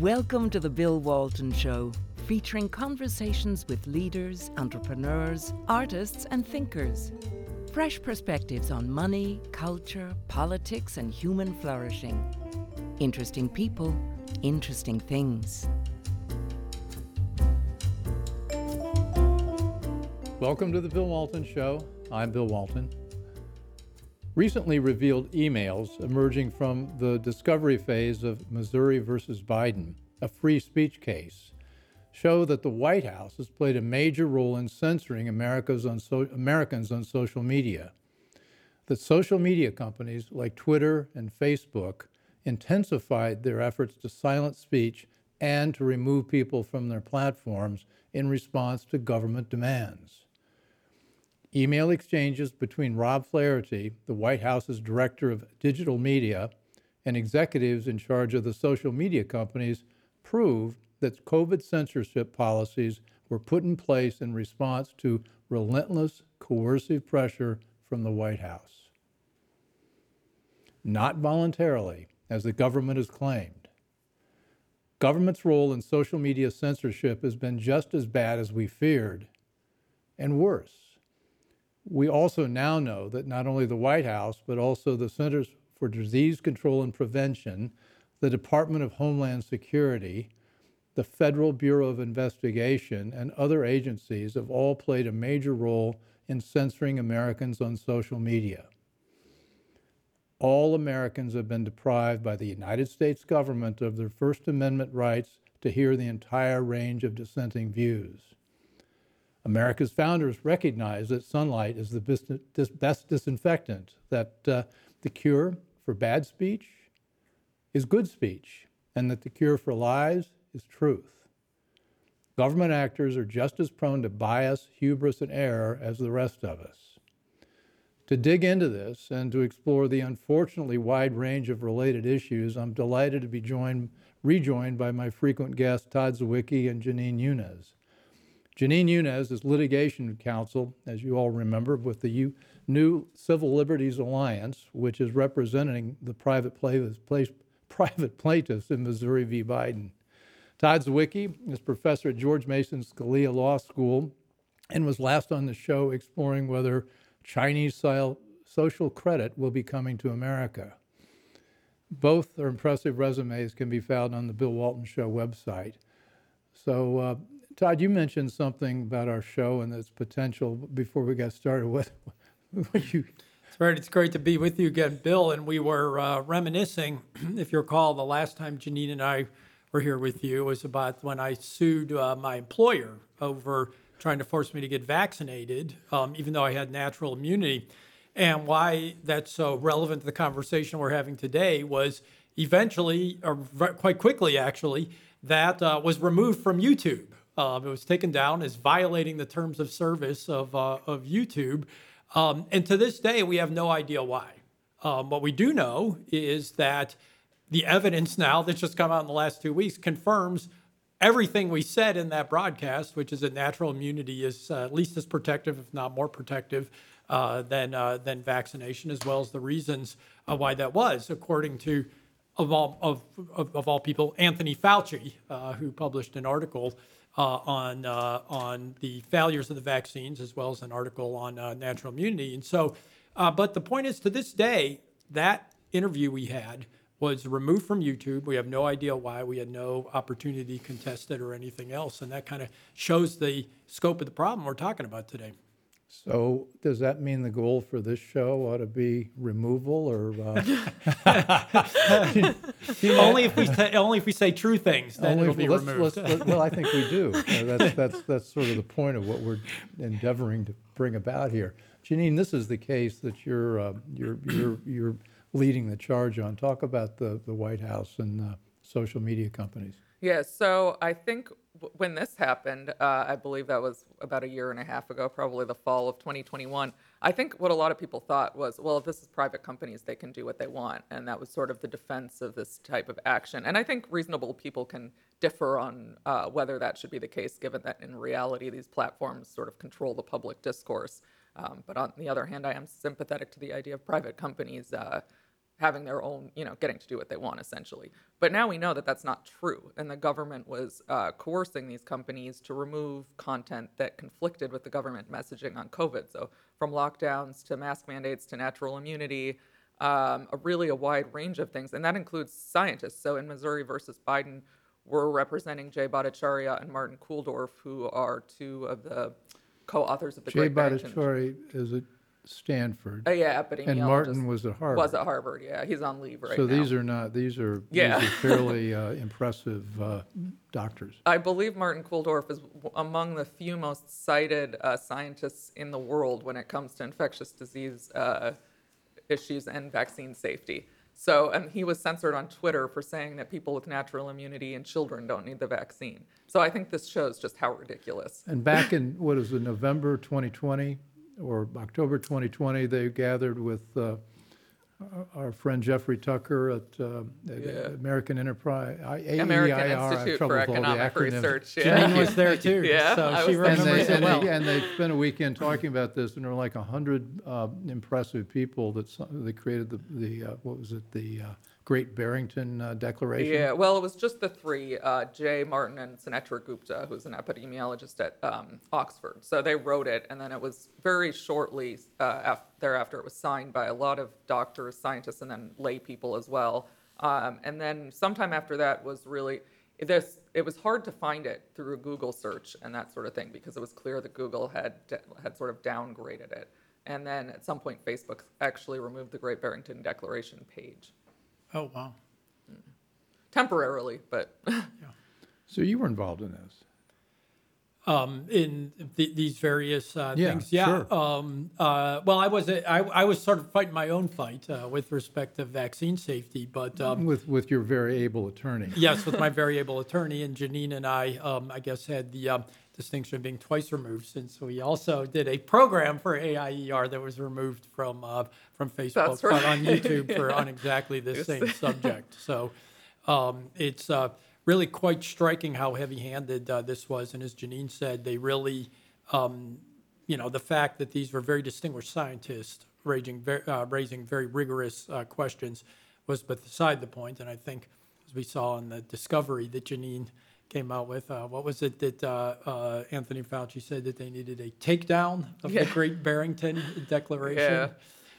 Welcome to the Bill Walton Show, featuring conversations with leaders, entrepreneurs, artists, and thinkers. Fresh perspectives on money, culture, politics, and human flourishing. Interesting people, interesting things. Welcome to the Bill Walton Show. I'm Bill Walton. Recently revealed emails emerging from the discovery phase of Missouri versus Biden, a free speech case, show that the White House has played a major role in censoring America's on so- Americans on social media. That social media companies like Twitter and Facebook intensified their efforts to silence speech and to remove people from their platforms in response to government demands. Email exchanges between Rob Flaherty, the White House's director of digital media, and executives in charge of the social media companies prove that COVID censorship policies were put in place in response to relentless coercive pressure from the White House. Not voluntarily, as the government has claimed. Government's role in social media censorship has been just as bad as we feared, and worse. We also now know that not only the White House, but also the Centers for Disease Control and Prevention, the Department of Homeland Security, the Federal Bureau of Investigation, and other agencies have all played a major role in censoring Americans on social media. All Americans have been deprived by the United States government of their First Amendment rights to hear the entire range of dissenting views. America's founders recognized that sunlight is the best, best disinfectant, that uh, the cure for bad speech is good speech, and that the cure for lies is truth. Government actors are just as prone to bias, hubris, and error as the rest of us. To dig into this and to explore the unfortunately wide range of related issues, I'm delighted to be joined, rejoined by my frequent guests, Todd Zywicki and Jenin Younes. Jenin Younes is litigation counsel, as you all remember, with the U- new Civil Liberties Alliance, which is representing the private, plaintiffs, private plaintiffs in Missouri v. Biden. Todd Zywicki is professor at George Mason Scalia Law School and was last on the show exploring whether Chinese style social credit will be coming to America. Both their impressive resumes can be found on the Bill Walton Show website. So, uh, Todd, you mentioned something about our show and its potential before we got started. What, what you? It's great. It's great to be with you again, Bill. And we were uh, reminiscing, if you recall, the last time Jenin and I were here with you was about when I sued uh, my employer over trying to force me to get vaccinated, um, even though I had natural immunity. And why that's so relevant to the conversation we're having today was eventually, or quite quickly actually, that uh, was removed from YouTube. Um, it was taken down as violating the terms of service of, uh, of YouTube. Um, and to this day, we have no idea why. Um, what we do know is that the evidence now that's just come out in the last two weeks confirms everything we said in that broadcast, which is that natural immunity is uh, at least as protective, if not more protective, uh, than uh, than vaccination, as well as the reasons why that was, according to of all of, of, of all people, Anthony Fauci, uh, who published an article uh, on uh, on the failures of the vaccines, as well as an article on uh, natural immunity. And so, uh, but the point is, to this day, that interview we had was removed from YouTube. We have no idea why. We had no opportunity to contest it or anything else, and that kind of shows the scope of the problem we're talking about today. So does that mean the goal for this show ought to be removal or? Uh... only if we say, only if we say true things, then only it'll be let's, removed. Let's, let's, well, I think we do. Uh, that's that's that's sort of the point of what we're endeavoring to bring about here. Jenin, this is the case that you're uh, you're you're you're leading the charge on. Talk about the the White House and uh, social media companies. Yeah, so I think when this happened, uh, I believe that was about a year and a half ago, probably the fall of 2021. I think what a lot of people thought was, well, if this is private companies, they can do what they want. And that was sort of the defense of this type of action. And I think reasonable people can differ on uh, whether that should be the case, given that in reality, these platforms sort of control the public discourse. Um, but on the other hand, I am sympathetic to the idea of private companies. Uh, having their own, you know, getting to do what they want essentially. But now we know that that's not true, and the government was uh, coercing these companies to remove content that conflicted with the government messaging on COVID. So from lockdowns to mask mandates to natural immunity, um, a really a wide range of things, and that includes scientists. So in Missouri versus Biden, we're representing Jay Bhattacharya and Martin Kulldorff, who are two of the co-authors of the Jay Great. Bhattacharya is at Stanford, Uh, yeah, epidemiologist. and Martin was at Harvard. was at Harvard. Yeah, he's on leave right So now. these are not, these are, these are fairly uh, impressive uh, doctors. I believe Martin Kulldorff is among the few most cited uh, scientists in the world when it comes to infectious disease uh, issues and vaccine safety. So, and he was censored on Twitter for saying that people with natural immunity and children don't need the vaccine. So I think this shows just how ridiculous. And back in, what is it, November 2020 or October 2020, they gathered with uh, our- friend Jeffrey Tucker at uh, Yeah. American Enterprise, AEIR. American I have Institute trouble for with all the Economic acronyms. Research. Jenin Yeah. was there too, Yeah, so I she was there. And they, remembers it and, well. they, and they spent a weekend talking about this, and there were like a hundred uh, impressive people that s- they created the the uh, what was it the uh, Great Barrington uh, Declaration. Yeah, well, it was just the three, uh, Jay Martin and Sunetra Gupta, who's an epidemiologist at um, Oxford. So they wrote it, and then it was very shortly uh, af- thereafter, it was signed by a lot of doctors, scientists, and then lay people as well. Um, and then sometime after that was really, this, it was hard to find it through a Google search and that sort of thing, because it was clear that Google had, had sort of downgraded it. And then at some point, Facebook actually removed the Great Barrington Declaration page Oh, wow. temporarily, but yeah. So you were involved in this. um, in th- these various uh, Yeah, things. Yeah. sure. Um, uh, well, I was I, I was sort of fighting my own fight uh, with respect to vaccine safety, but um, With, with your very able attorney. yes, with my very able attorney and Jenin and I, um, I guess, had the um, distinction being twice removed since we also did a program for AIER that was removed from uh, from Facebook, but on right. YouTube for on exactly the same subject. So um, it's uh, really quite striking how heavy-handed uh, this was, and as Jenin said, they really. Um, you know, the fact that these were very distinguished scientists raising, ver- uh, raising very rigorous uh, questions was beside the point. And I think, as we saw in the discovery that Jenin came out with, uh, what was it that uh, uh, Anthony Fauci said that they needed a takedown of the Yeah. Great Barrington Declaration? yeah.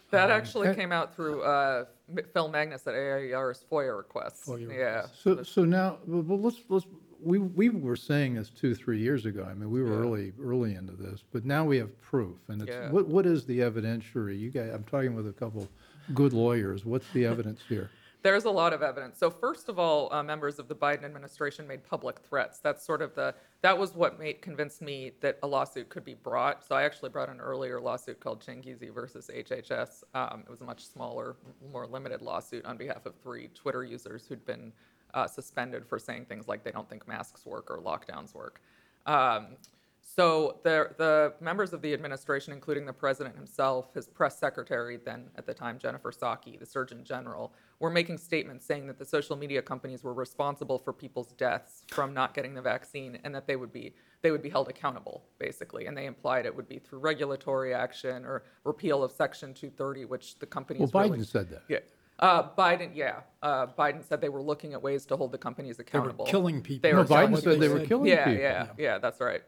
That Um, actually eh. came out through uh, M- Phil Magness at AIER's FOIA requests. FOIA yeah. So, so now, well, well, let's, let's, we, we were saying this two, three years ago. I mean, we were Yeah. early, early into this, but now we have proof. And Yeah. it's, what, what is the evidentiary? You guys, I'm talking with a couple good lawyers. What's the evidence here? There's a lot of evidence. So first of all, uh, members of the Biden administration made public threats. That's sort of the that was what made convinced me that a lawsuit could be brought. So I actually brought an earlier lawsuit called Changizi versus HHS. Um, it was a much smaller, more limited lawsuit on behalf of three Twitter users who'd been uh, suspended for saying things like they don't think masks work or lockdowns work. Um, so the, the members of the administration, including the president himself, his press secretary, then at the time Jennifer Psaki, the Surgeon General, were making statements saying that the social media companies were responsible for people's deaths from not getting the vaccine, and that they would be they would be held accountable, basically. And they implied it would be through regulatory action or repeal of Section 230, which the companies Well, really, Biden said that. yeah. Uh, Biden, yeah. Uh, Biden said they were looking at ways to hold the companies accountable. They were killing people. They No, were Biden said they were killing yeah, people. yeah, yeah, that's right.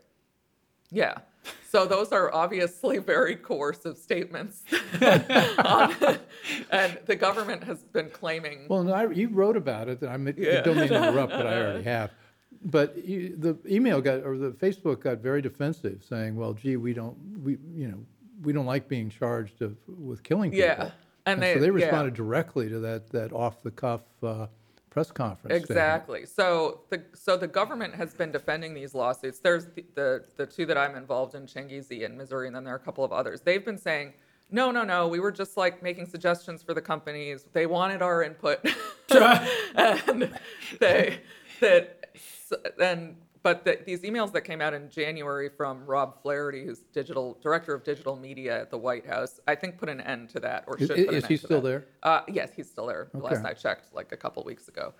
Yeah. So those are obviously very coercive statements. and the government has been claiming Well, no, I, you wrote about it. I, mean, I Yeah. don't mean to interrupt, but I already have. But you, the email got, or the Facebook got very defensive, saying, "Well, gee, we don't, we, you know, we don't like being charged of, with killing people." Yeah, and so they- they yeah. responded directly to that that off the cuff uh, press conference. Exactly. So the so the government has been defending these lawsuits. There's the the, the two that I'm involved in, Changizi in Missouri, and then there are a couple of others. They've been saying, no, no, no, we were just like making suggestions for the companies. They wanted our input, and they that and but the, these emails that came out in January from Rob Flaherty, who's digital director of digital media at the White House, I think put an end to that, or Is- should put an is end he to still that. there? Uh, yes, he's still there. Last I checked, like a couple weeks ago,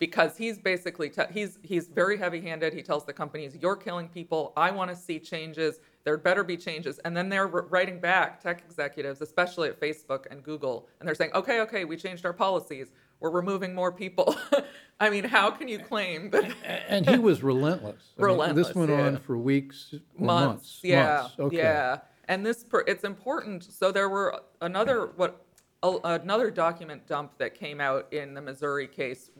because he's basically te- he's he's very heavy-handed. He tells the companies, "You're killing people. I want to see changes. There better be changes. And then they're wr- writing back, tech executives, especially at Facebook and Google, and they're saying, okay, okay, we changed our policies. We're removing more people. I mean, how can you claim that And he was relentless. I mean, Relentless, This went yeah. on for weeks months? months. Yeah, months. Okay. yeah. And this, per- it's important. So there were another what a, another document dump that came out in the Missouri case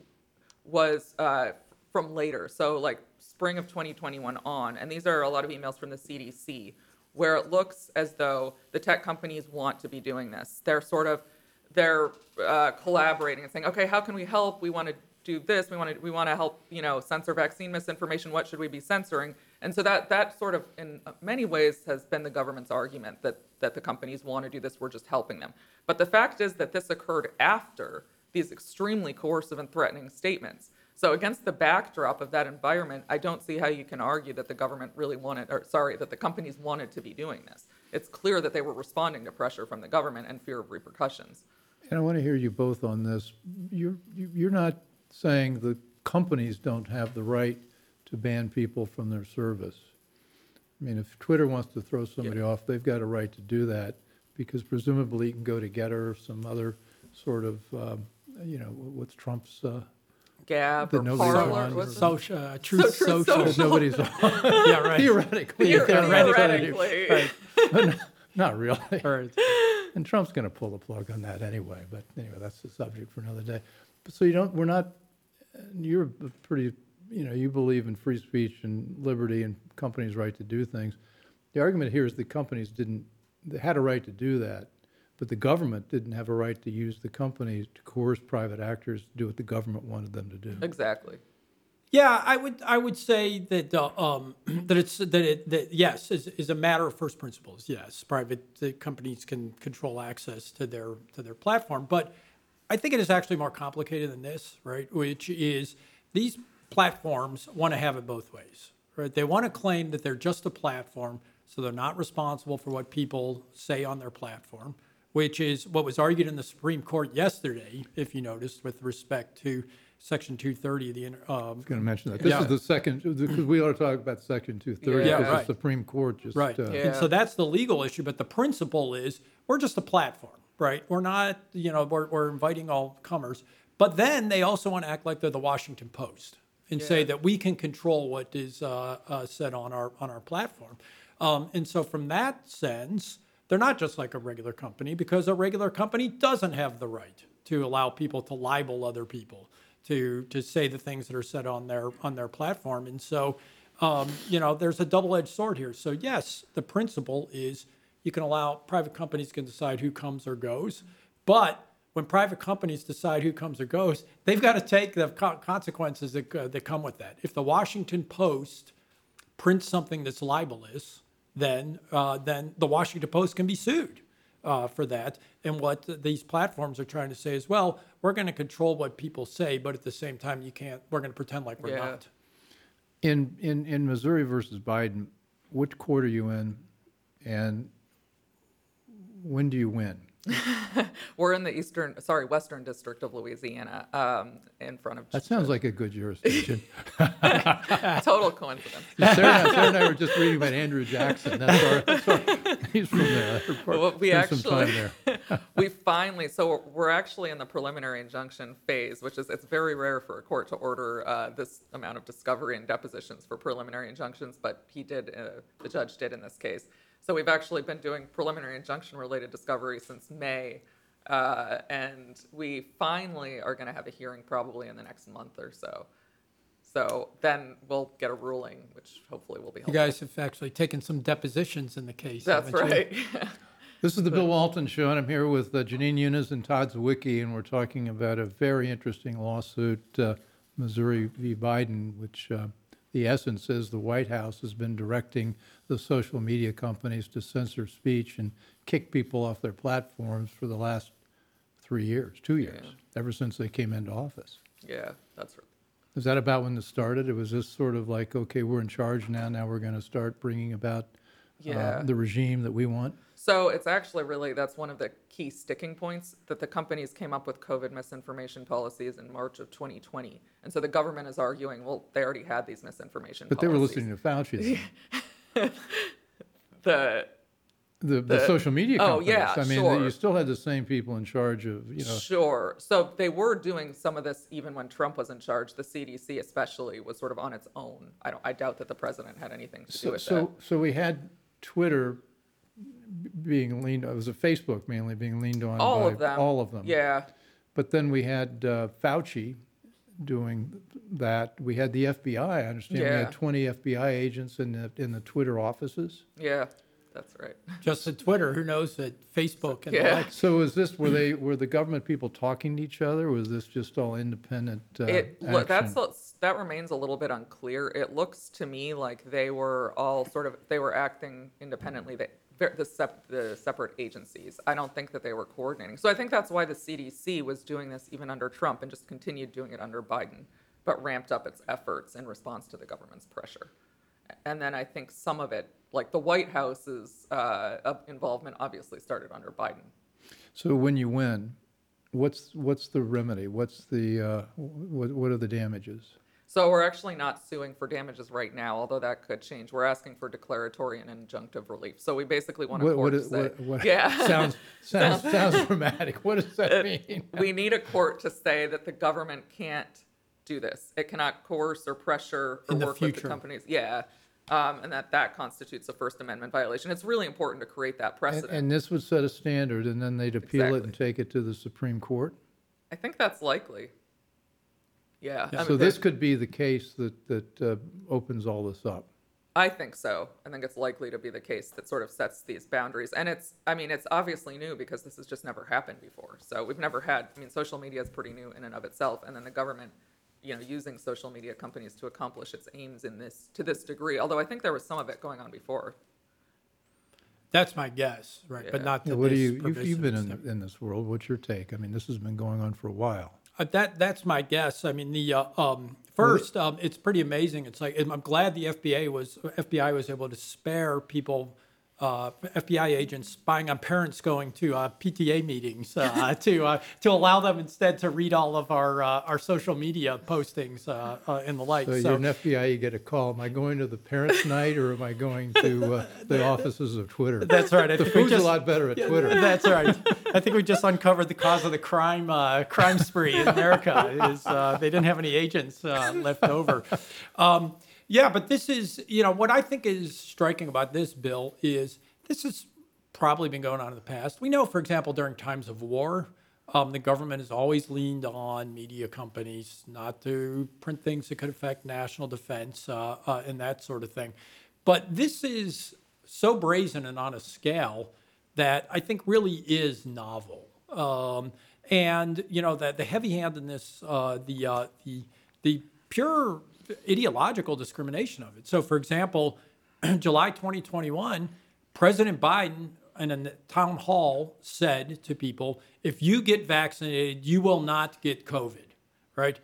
was uh, from later. So like spring of 2021 on, and these are a lot of emails from the CDC where it looks as though the tech companies want to be doing this. They're sort of they're uh, collaborating and saying, okay, how can we help? We want to do this. We want to we want to help you know censor vaccine misinformation. What should we be censoring? And so that that sort of in many ways has been the government's argument that that the companies want to do this. We're just helping them. But the fact is that this occurred after these extremely coercive and threatening statements. So against the backdrop of that environment, I don't see how you can argue that the government really wanted, or sorry, that the companies wanted to be doing this. It's clear that they were responding to pressure from the government and fear of repercussions. And I want to hear you both on this. You're, you- you're not saying the companies don't have the right to ban people from their service. I mean, if Twitter wants to throw somebody off, they've got a right to do that because presumably you can go to Gettr or some other sort of, um, you know, what's Trump's, uh, Gab That or nobody's Parler, on. what's it? Social, uh, truth So Truth social. Social. nobody's on. Yeah, right. Theoretically. Theor- they're gonna do- Theoretically. Right. but not- Not really. Right. And Trump's going to pull the plug on that anyway, but anyway, that's the subject for another day. So you don't, we're not, uh, you're pretty, you know, you believe in free speech and liberty and companies' right to do things. The argument here is the companies didn't, they had a right to do that, but the government didn't have a right to use the companies to coerce private actors to do what the government wanted them to do. Exactly. Yeah, I would I would say that uh, um, that it's that it that yes is, is a matter of first principles. Yes, private companies can control access to their to their platform, but I think it is actually more complicated than this, right? Which is these platforms want to have it both ways, right? They want to claim that they're just a platform, so they're not responsible for what people say on their platform, which is what was argued in the Supreme Court yesterday, if you noticed, with respect to Section 230 of the inter- um, going to mention that. This Yeah. is the second, because we ought to talk about Section 230, Yeah, because right. the Supreme Court just. Right. uh, And so that's the legal issue, but the principle is we're just a platform, right? We're not, you know, we're, we're inviting all comers. But then they also want to act like they're the Washington Post and say that we can control what is uh, uh, said on our on our platform. Um, and so from that sense, they're not just like a regular company because a regular company doesn't have the right to allow people to libel other people to to say the things that are said on their on their platform. And so, um, you know, there's a double-edged sword here. So yes, the principle is you can allow private companies can decide who comes or goes, but when private companies decide who comes or goes, they've got to take the co- consequences that, uh, that come with that. If the Washington Post prints something that's libelous, then uh, then the Washington Post can be sued uh, for that. And what these platforms are trying to say is, well, we're going to control what people say, but at the same time, you can't. We're going to pretend like we're Yeah. not. In, in, in Missouri versus Biden, which court are you in? And when do you win? We're in the eastern, sorry, western district of Louisiana, um, in front of That sounds like a good jurisdiction. total coincidence. Sarah, and I- Sarah and I were just reading about Andrew Jackson. That's our, that's our- he's from there. Well, we Spent some time actually- we finally so we're- we're actually in the preliminary injunction phase which is it's very rare for a court to order uh, this amount of discovery and depositions for preliminary injunctions but he did uh, the judge did in this case so we've actually been doing preliminary injunction related discovery since may uh, and we finally are going to have a hearing probably in the next month or so so then we'll get a ruling which hopefully will be helpful. You guys have actually taken some depositions in the case. that's haven't you? right This is the Bill Walton Show, and I'm here with uh, Jenin Younes and Todd Zywicki, and we're talking about a very interesting lawsuit, uh, Missouri v. Biden, which uh, the essence is the White House has been directing the social media companies to censor speech and kick people off their platforms for the last three years, two years, ever since they came into office. yeah that's right Is that about when this started? It was just sort of like, okay, we're in charge now. Now we're going to start bringing about uh, the regime that we want. So it's actually really that's one of the key sticking points that the companies came up with COVID misinformation policies in March of 2020, and so the government is arguing, well, they already had these misinformation. But they were listening to Fauci. the The, the, The- social media companies. oh, companies. yeah, I mean, sure. you still had the same people in charge of, you know. Sure. So they were doing some of this even when Trump was in charge. The CDC, especially, was sort of on its own. I don't. I doubt that the president had anything to do So, with so, so we had Twitter being leaned, it was a Facebook mainly being leaned on. All by of them. all of them. Yeah. But then we had uh, Fauci doing that. We had the FBI. I understand we had 20 FBI agents in the in the Twitter offices. Yeah. That's right. Just the Twitter, who knows that Facebook and the Yeah. like. So is this were they were the government people talking to each other? Was this just all independent uh, it look, that's that remains a little bit unclear. It looks to me like they were all sort of they were acting independently. They, the, sep- the separate agencies. I don't think that they were coordinating. So I think that's why the CDC was doing this even under Trump and just continued doing it under Biden, but ramped up its efforts in response to the government's pressure. And then I think some of it, like the White House's uh, involvement, obviously started under Biden. So when you win, what's what's the remedy? What's the uh, what what are the damages? So we're actually not suing for damages right now, although that could change. We're asking for declaratory and injunctive relief. So we basically want a What court what, to is, say, what, what yeah, sounds sounds sounds dramatic. What does that mean? we need a court to say that the government can't do this. It cannot coerce or pressure or In the work with the companies. Yeah, um, and that that constitutes a First Amendment violation. It's really important to create that And, precedent. and this would set a standard, and then they'd appeal it and take it to the Supreme Court. I think that's likely. Yeah, I So mean, this could be the case that that uh, opens all this up. I think so. I think it's likely to be the case that sort of sets these boundaries. And it's, I mean, it's obviously new because this has just never happened before. So we've never had, I mean, social media is pretty new in and of itself. And then the government, you know, using social media companies to accomplish its aims in this, to this degree. Although I think there was some of it going on before. That's my guess, right? But not to Yeah, what do this you you've, you've been extent. in, in this world? What's your take? I mean, this has been going on for a while. Uh, that that's my guess. I mean, the uh, um, first, um, it's pretty amazing. It's like I'm glad the FBI was FBI was able to spare people, uh, FBI agents spying on parents going to uh, PTA meetings uh, to uh, to allow them instead to read all of our uh, our social media postings uh, uh, and the like. So, you're an FBI, you get a call. Am I going to the parents' night or am I going to uh, the offices of Twitter? That's right. I The food's a just- lot better at Twitter. That's right. I think we just uncovered the cause of the crime uh, crime spree in America. Is they didn't have any agents uh, left over. Um, yeah, but this is you know what I think is striking about this bill is this has probably been going on in the past. We know, for example, during times of war. Um, the government has always leaned on media companies not to print things that could affect national defense uh, uh, and that sort of thing. But this is so brazen and on a scale that I think really is novel. Um, and you know that the heavy-handedness, uh, the uh, the the pure ideological discrimination of it. So, for example, July 2021, President Biden in a town hall said to people, "If you get vaccinated, you will not get COVID." Right?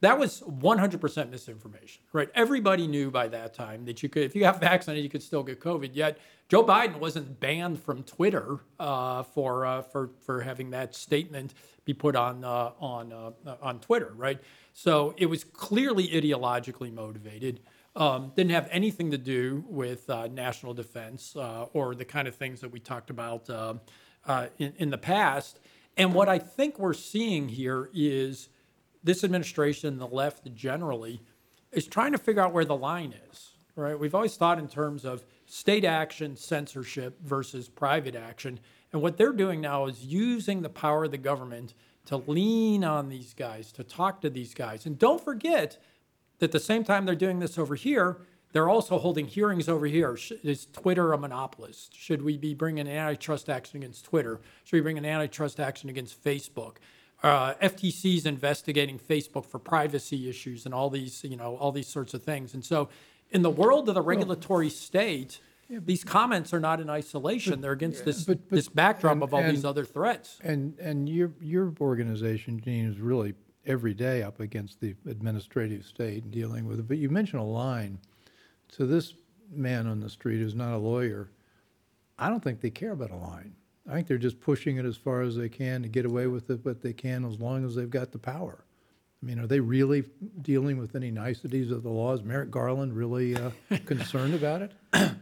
That was 100% misinformation, right? Everybody knew by that time that you could, if you got vaccinated, you could still get COVID. Yet Joe Biden wasn't banned from Twitter uh, for uh, for for having that statement be put on uh, on uh, on Twitter, right? So it was clearly ideologically motivated. Um, didn't have anything to do with uh, national defense uh, or the kind of things that we talked about uh, uh, in, in the past. And what I think we're seeing here is this administration, the left generally, is trying to figure out where the line is. Right? We've always thought in terms of state action, censorship versus private action, and what they're doing now is using the power of the government to lean on these guys, to talk to these guys, and don't forget that at the same time they're doing this over here, they're also holding hearings over here. Is Twitter a monopolist? Should we be bringing an antitrust action against Twitter? Should we bring an antitrust action against Facebook? Uh, FTC's investigating Facebook for privacy issues and all these, you know, all these sorts of things. And so, in the world of the regulatory state, these comments are not in isolation. They're against this But- but- this backdrop and- of all these and- other threats. And and your your organization, Gene, is really every day up against the administrative state and dealing with it. But you mentioned a line. To this man on the street who's not a lawyer, I don't think they care about a line. I think they're just pushing it as far as they can to get away with it, what they can, as long as they've got the power. I mean, are they really dealing with any niceties of the laws? Merrick Garland really uh, concerned about it?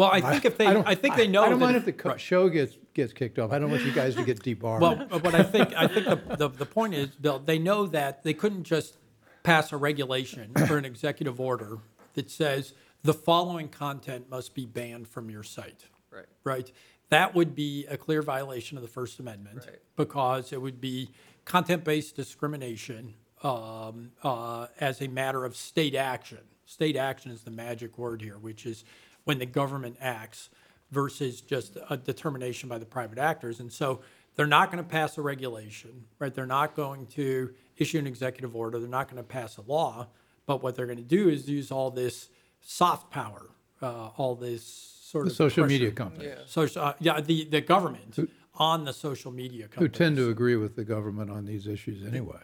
Well, I think if they, don't- I think they know. I don't that mind if the co- right. show gets, gets kicked off. I don't want you guys to get debarred. Well, but I think I think the, the, the point is, Bill, they know that they couldn't just pass a regulation or an executive order that says the following content must be banned from your site. Right. Right. That would be a clear violation of the First Amendment Right. because it would be content-based discrimination um, uh, as a matter of state action. State action is the magic word here, which is when the government acts versus just a determination by the private actors. And so they're not going to pass a regulation, right? They're not going to issue an executive order. They're not going to pass a law. But what they're going to do is use all this soft power, uh, all this sort The of social pressure. media companies, yeah, Social, uh, yeah, the, the government on the social media companies. who tend to agree with the government on these issues anyway.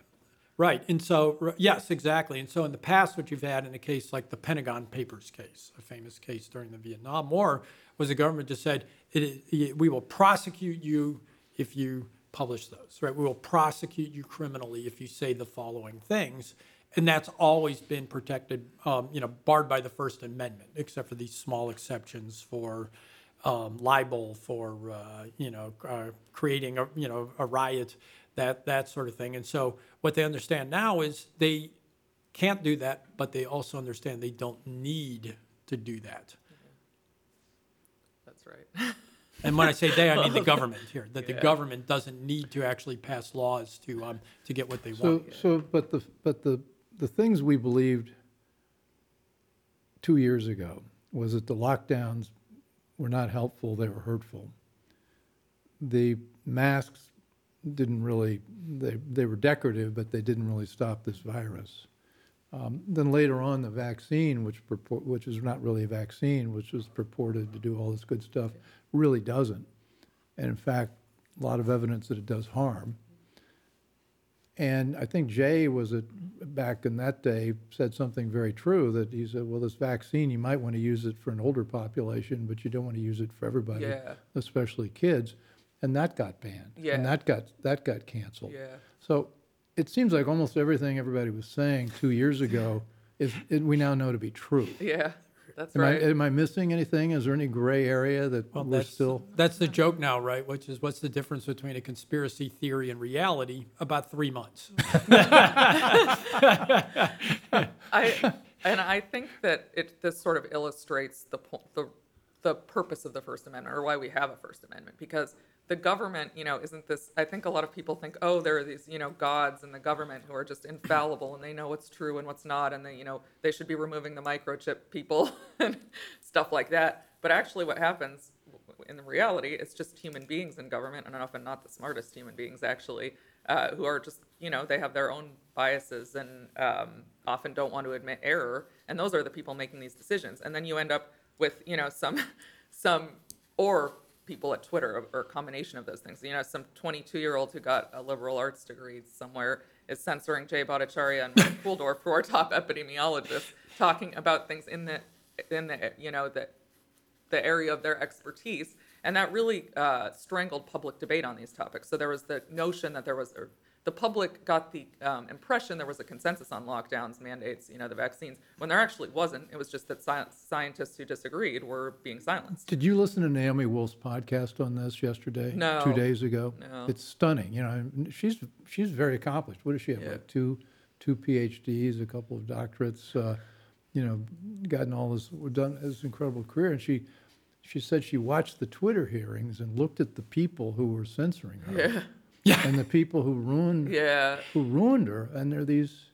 Right, and so, yes, exactly. And so in the past, what you've had in a case like the Pentagon Papers case, a famous case during the Vietnam War, was the government just said, it is, we will prosecute you if you publish those, right? We will prosecute you criminally if you say the following things. And that's always been protected, um, you know, barred by the First Amendment, except for these small exceptions for um, libel, for uh, you know, uh, creating a you know a riot, that that sort of thing. And so what they understand now is they can't do that, but they also understand they don't need to do that. That's right. And when I say they, I mean the government here. That the government doesn't need to actually pass laws to um, to get what they So, want. so, but the, but the, the things we believed two years ago was that the lockdowns were not helpful, they were hurtful. The masks didn't really, they, they were decorative, but they didn't really stop this virus. Um, Then later on, the vaccine, which purport, which is not really a vaccine, which was purported to do all this good stuff, really doesn't. And in fact, a lot of evidence that it does harm. And I think Jay was at, back in that day, said something very true, that he said, well, this vaccine, you might want to use it for an older population, but you don't want to use it for everybody, Yeah. especially kids. And that got banned. Yeah. And that got, that got canceled. Yeah. So it seems like almost everything everybody was saying two years ago is, it- we now know to be true. Yeah. That's Am I, right. am I missing anything? Is there any gray area that Well, we're that's, still? that's the joke now, right? Which is what's the difference between a conspiracy theory and reality? About three months. I and I think that it this sort of illustrates the po- the the purpose of the First Amendment or why we have a First Amendment because the government, you know, isn't this? I think a lot of people think, oh, there are these, you know, gods in the government who are just infallible and they know what's true and what's not, and they, you know, they should be removing the microchip people and stuff like that. But actually, what happens in reality, it's just human beings in government, and often not the smartest human beings actually, uh, who are just, you know, they have their own biases and um, often don't want to admit error, and those are the people making these decisions. And then you end up with, you know, some, some, or people at Twitter, or a combination of those things. You know, some 22-year-old who got a liberal arts degree somewhere is censoring Jay Bhattacharya and Mike Kulldorff, who are top epidemiologists, talking about things in the, in the, you know, the the area of their expertise, and that really uh, strangled public debate on these topics. So there was the notion that there was, or the public got the um, impression there was a consensus on lockdowns, mandates, you know, the vaccines, when there actually wasn't. It was just that sci- scientists who disagreed were being silenced. Did you listen to Naomi Wolf's podcast on this yesterday? No. Two days ago? No. It's stunning, you know, she's, she's very accomplished. What does she have, Yeah. like two, two PhDs, a couple of doctorates, uh, you know, gotten all this, done this incredible career. And she, she said she watched the Twitter hearings and looked at the people who were censoring her. Yeah. And the people who ruined, Yeah, who ruined her, and they're these,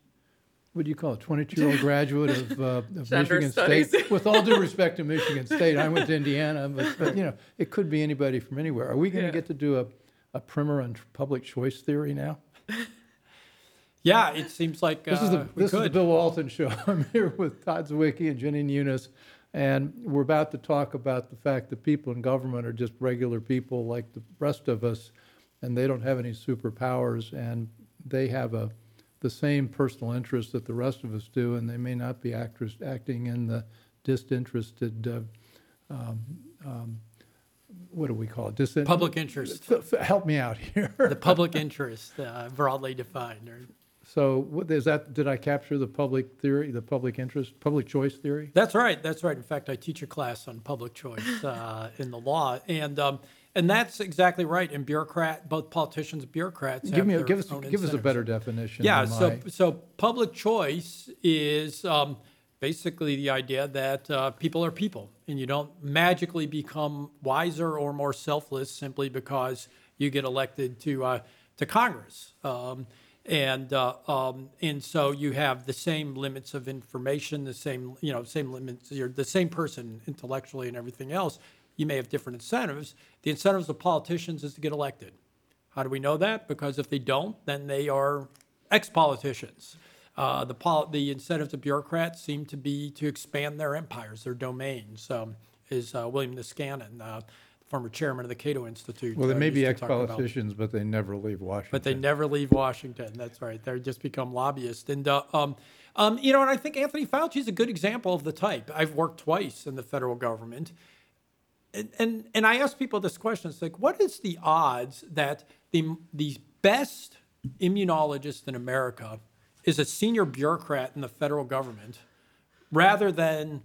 what do you call it, 22-year-old graduate of, uh, of Michigan studies. State. With all due respect to Michigan State, I went to Indiana, but, but you know, it could be anybody from anywhere. Are we going to Yeah. get to do a, a primer on public choice theory now? Yeah, it seems like This is the uh, this is the. Bill Walton show. I'm here with Todd Zywicki and Jenny Nunes, and we're about to talk about the fact that people in government are just regular people like the rest of us, and they don't have any superpowers, and they have a the same personal interests that the rest of us do, and they may not be actors acting in the disinterested. Uh, um, um, what do we call it? Disin- Public interest, F- f- help me out here. the public interest, uh, broadly defined. Or, So what is that, did I capture the public theory, the public interest, public choice theory? That's right. That's right. In fact, I teach a class on public choice uh, in the law, and um, and that's exactly right. And bureaucrat, both politicians and bureaucrats. Give have me, give us, give us a better definition. Yeah. So my- so public choice is um, basically the idea that uh, people are people, and you don't magically become wiser or more selfless simply because you get elected to uh, to Congress. Um, and uh, um, and so you have the same limits of information, the same you know same limits. You're the same person intellectually and everything else. You may have different incentives. The incentives of politicians is to get elected. How do we know that? Because if they don't, then they are ex-politicians. Uh, the, pol- the incentives of bureaucrats seem to be to expand their empires, their domains. Um, is uh, William Niskanen, uh, former chairman of the Cato Institute. Well, they uh, may be used to talk about. ex-politicians, but they never leave Washington. But they never leave Washington. That's right. They just become lobbyists. And, uh, um, um, you know, and I think Anthony Fauci is a good example of the type. I've worked twice in the federal government. And, and, and I ask people this question it's like, what is the odds that the, the best immunologist in America is a senior bureaucrat in the federal government rather than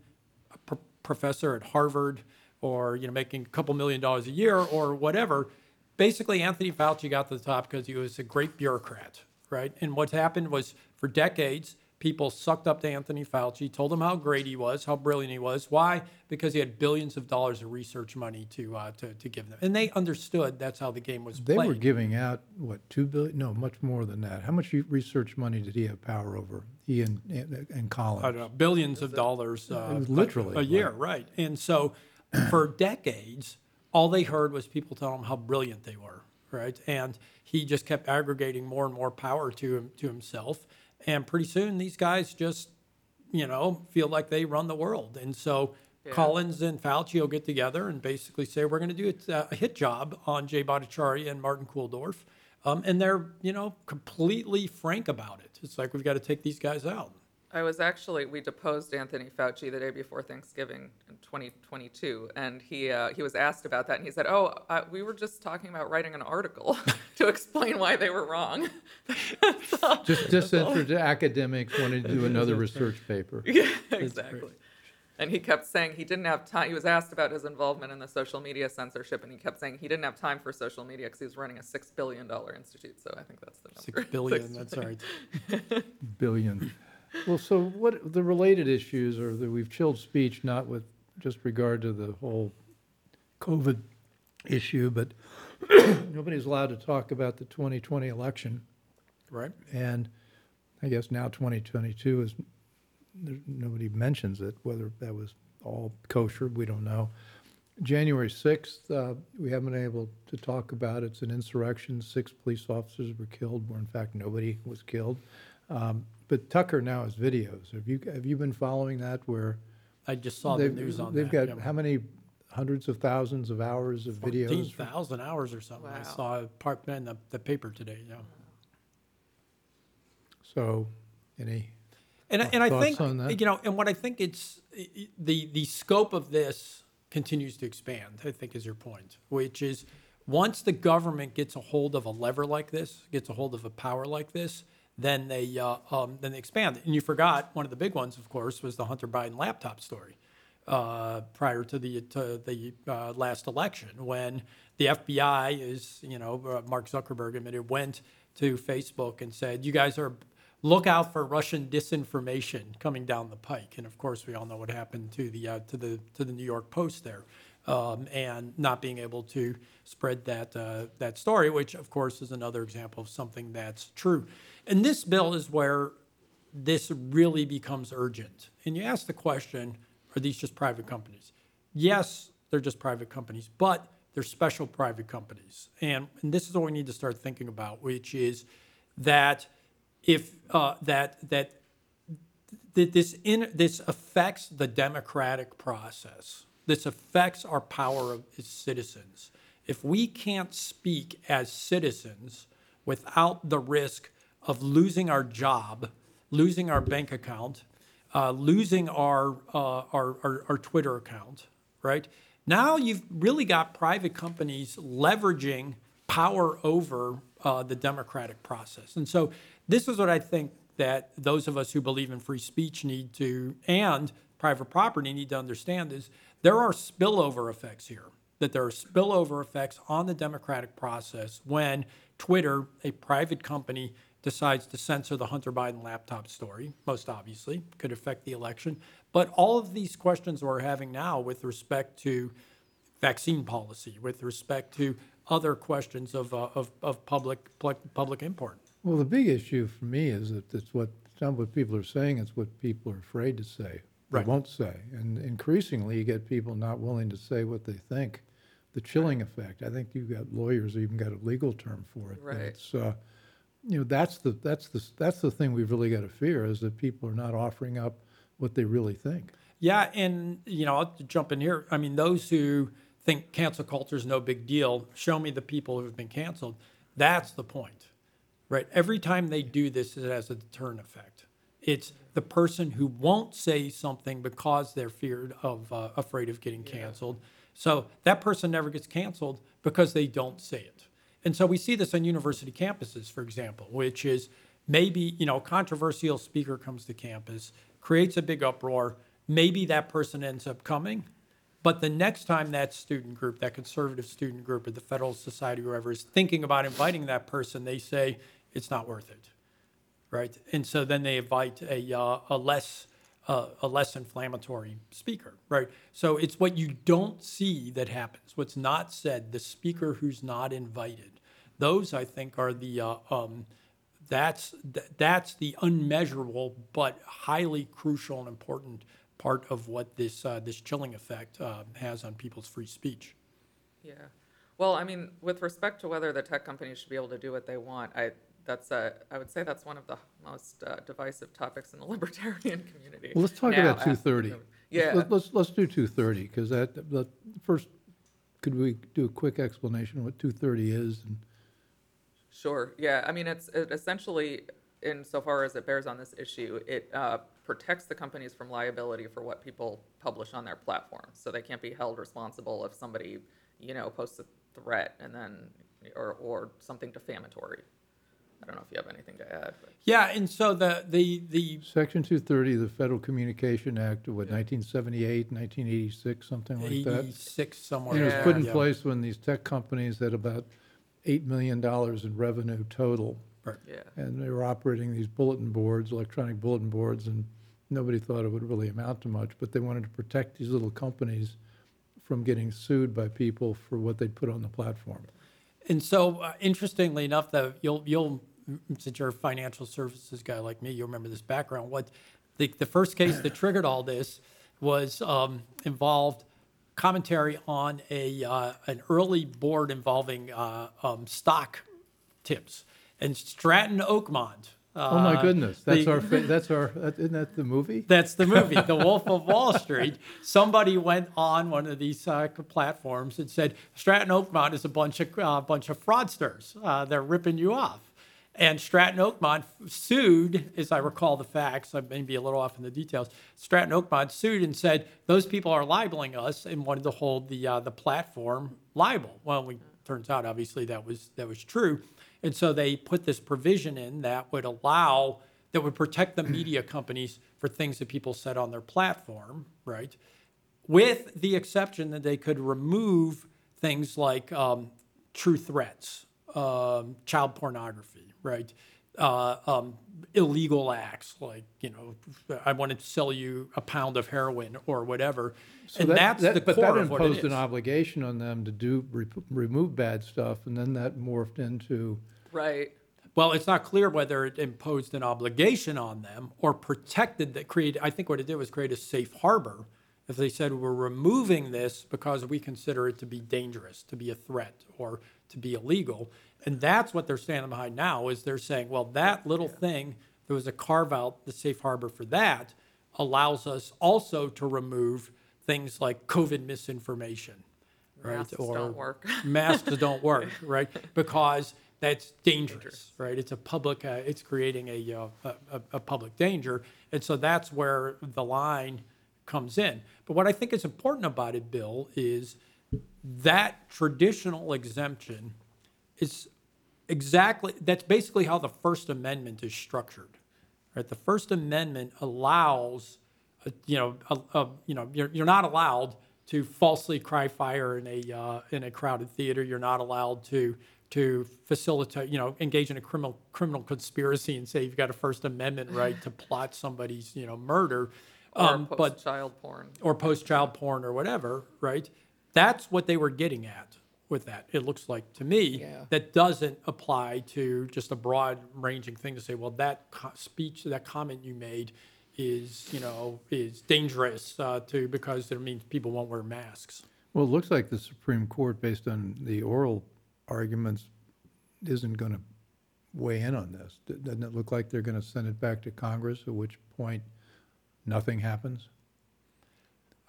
a pro- professor at Harvard or you know making a couple million dollars a year or whatever. Basically, Anthony Fauci got to the top because he was a great bureaucrat, right? And what happened was for decades, people sucked up to Anthony Fauci, told him how great he was, how brilliant he was. Why? Because he had billions of dollars of research money to uh, to, to give them, and they understood that's how the game was played. They played. were giving out, what, 2 billion? No, much more than that. How much research money did he have power over? He and, and and Collins? I don't know, billions of dollars uh, literally, a, year, right? And so, for decades, all they heard was people tell him how brilliant they were, right? And he just kept aggregating more and more power to him to himself, and pretty soon these guys just, you know, feel like they run the world. And so, Collins and Fauci will get together and basically say, "We're going to do a, a hit job on Jay Bhattacharya and Martin Kulldorff." Um, and they're, you know, completely frank about it. It's like we've got to take these guys out. I was actually we deposed Anthony Fauci the day before Thanksgiving in 2022, and he uh, he was asked about that, and he said, "Oh, uh, we were just talking about writing an article to explain why they were wrong." Just disinterested academics wanted to do another research paper. yeah, exactly. And he kept saying he didn't have time. He was asked about his involvement in the social media censorship, and he kept saying he didn't have time for social media because he was running a six billion dollar institute. So I think that's the number. Six billion. That's right. billion. Well, so what, the related issues are that we've chilled speech, not with just regard to the whole COVID issue, but nobody's allowed to talk about the 2020 election. Right. And I guess now 2022 is, there- nobody mentions it, whether that was all kosher, we don't know. January 6th, uh, we haven't been able to talk about, it's an insurrection, six police officers were killed, where in fact nobody was killed. Um, But Tucker now has videos. Have you, have you been following that where? I just saw the they've- news on They've that. got how many hundreds of thousands of hours of Fourteen videos? thousand hours or something. I Wow. saw a part in the, the paper today. Yeah. So, any, And, I- and I Thoughts think, on that? you know, and what I think it's, i- i- the, the scope of this continues to expand, I think is your point, which is once the government gets a hold of a lever like this, gets a hold of a power like this, then they, uh, um, then they expand. And you forgot, one of the big ones, of course, was the Hunter Biden laptop story uh, prior to the, to the uh, last election, when the FBI is, you know, uh, Mark Zuckerberg admitted, went to Facebook and said, you guys are look out for Russian disinformation coming down the pike. And of course, we all know what happened to the uh, to the to the New York Post there, um, and not being able to spread that uh, that story, which of course is another example of something that's true. And this bill is where this really becomes urgent. And you ask the question: Are these just private companies? Yes, they're just private companies, but they're special private companies. And, and this is what we need to start thinking about, which is that if uh, that that that this in this affects the democratic process. This affects our power as citizens. If we can't speak as citizens without the risk of losing our job, losing our bank account, uh, losing our, uh, our, our our Twitter account, right? Now you've really got private companies leveraging power over uh, the democratic process. And so this is what I think that those of us who believe in free speech need to, and private property need to understand is there are spillover effects here, that there are spillover effects on the democratic process when Twitter, a private company, decides to censor the Hunter Biden laptop story, most obviously, could affect the election. But all of these questions we're having now with respect to vaccine policy, with respect to other questions of, uh, of, of public, public import. Well, the big issue for me is that it's what, not what people are saying, it's what people are afraid to say. They won't say. And increasingly, you get people not willing to say what they think. The chilling effect, I think you've got lawyers who even got a legal term for it. Right. It's, uh, you know, that's the, that's the, that's the thing we've really got to fear, is that people are not offering up what they really think. Yeah, and you know, I'll jump in here. I mean, those who think cancel culture is no big deal, show me the people who have been canceled. That's the point, right? Every time they do this, it has a deterrent effect. It's the person who won't say something because they're feared of, uh, afraid of getting canceled. So that person never gets canceled because they don't say it. And so we see this on university campuses, for example, which is maybe, you know, a controversial speaker comes to campus, creates a big uproar. Maybe that person ends up coming, but the next time that student group, that conservative student group or the Federalist Society, whoever is thinking about inviting that person, they say it's not worth it, right? And so then they invite a, uh, a less uh, a less inflammatory speaker, right? So it's what you don't see that happens. What's not said. The speaker who's not invited. Those I think are the uh, um, that's th- that's the unmeasurable but highly crucial and important part of what this uh, this chilling effect uh, has on people's free speech. Yeah. Well, I mean, with respect to whether the tech companies should be able to do what they want, I, that's a, I would say that's one of the most uh, divisive topics in the libertarian community. Well, let's talk now about two after thirty. the- Yeah. Let's, let's, let's do two thirty, because that, the, first, could we do a quick explanation of what two thirty is? and- Sure, yeah, I mean, it's, it essentially, insofar as it bears on this issue, it uh, protects the companies from liability for what people publish on their platforms. So they can't be held responsible if somebody, you know, posts a threat and then, or, or something defamatory. I don't know if you have anything to add, but. Yeah, and so the the the Section two thirty of the Federal Communication Act of what, 1978, 1986, something like that? eighty six somewhere. And it was put in Yeah. place when these tech companies had about eight million dollars in revenue total. Right. Yeah, And they were operating these bulletin boards, electronic bulletin boards, and nobody thought it would really amount to much, but they wanted to protect these little companies from getting sued by people for what they'd put on the platform. And so, uh, interestingly enough, though, you'll you'll since you're a financial services guy like me, you'll remember this background. What the the first case that triggered all this was um, involved commentary on a uh, an early board involving uh, um, stock tips and Stratton Oakmont. Oh, my uh, goodness, that's the- our, that's our, isn't that the movie? that's the movie, The Wolf of Wall Street. Somebody went on one of these uh, platforms and said Stratton Oakmont is a bunch of uh, bunch of fraudsters. Uh, they're ripping you off. And Stratton Oakmont sued, as I recall the facts. I may be a little off in the details. Stratton Oakmont sued and said those people are libeling us and wanted to hold the uh, the platform liable. Well, we turns out obviously that was that was true, and so they put this provision in that would allow that would protect the media companies for things that people said on their platform, right? With the exception that they could remove things like um, true threats, um, child pornography, right? Uh, um, illegal acts like, you know, I wanted to sell you a pound of heroin or whatever. So and that- that's that- the But core that of what it imposed an is. obligation on them to do, re- remove bad stuff, and then that morphed into, right, Well, it's not clear whether it imposed an obligation on them or protected that created, I think what it did was create a safe harbor. If they said we're removing this because we consider it to be dangerous, to be a threat, or to be illegal. And that's what they're standing behind now is they're saying, well, that little thing, there was a carve out, the safe harbor for that allows us also to remove things like COVID misinformation. Right? Masks don't work. masks don't work, right? Because that's dangerous, right? It's a public, uh, it's creating a, uh, a- a public danger. And so that's where the line comes in. But what I think is important about it, Bill, is that traditional exemption is exactly, that's basically how the First Amendment is structured. Right? The First Amendment allows, uh, you know, a, a, you know, you're, you're not allowed to falsely cry fire in a uh, in a crowded theater. You're not allowed to to facilitate, you know, engage in a criminal criminal conspiracy and say you've got a First Amendment right to plot somebody's, you know, murder. Or Um, post child porn. or post child porn or whatever, right? That's what they were getting at with that. It looks like to me Yeah. that doesn't apply to just a broad ranging thing to say, well, that co- speech, that comment you made is, you know, is dangerous uh, to because it means people won't wear masks. Well, it looks like the Supreme Court, based on the oral arguments, isn't going to weigh in on this. Doesn't it look like they're going to send it back to Congress, at which point nothing happens?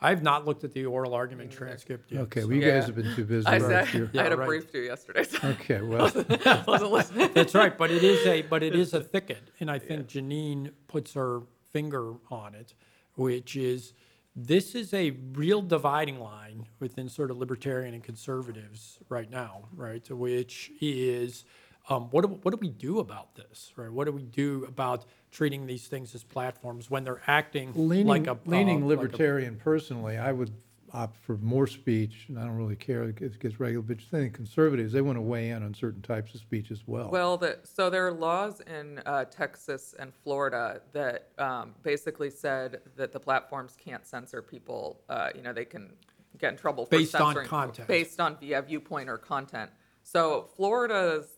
I've not looked at the oral argument transcript yet. Okay, so- well, you guys Yeah. have been too busy. I last said, year. Yeah, I had a right. brief due yesterday, so Okay, well, I wasn't listening. That's right, but it is a but it is a thicket, and I think Jenin puts her finger on it, which is this is a real dividing line within sort of libertarian and conservatives right now, right? Which is um, what do, what do we do about this, right? What do we do about treating these things as platforms when they're acting leaning, like a uh, leaning like a- libertarian personally, I would opt for more speech, and I don't really care, if it gets- gets regular, but I think conservatives, they want to weigh in on certain types of speech as well. Well, the, so there are laws in uh, Texas and Florida that um, basically said that the platforms can't censor people. Uh, you know, they can get in trouble for Based on censoring content. based on yeah, viewpoint or content. So Florida's the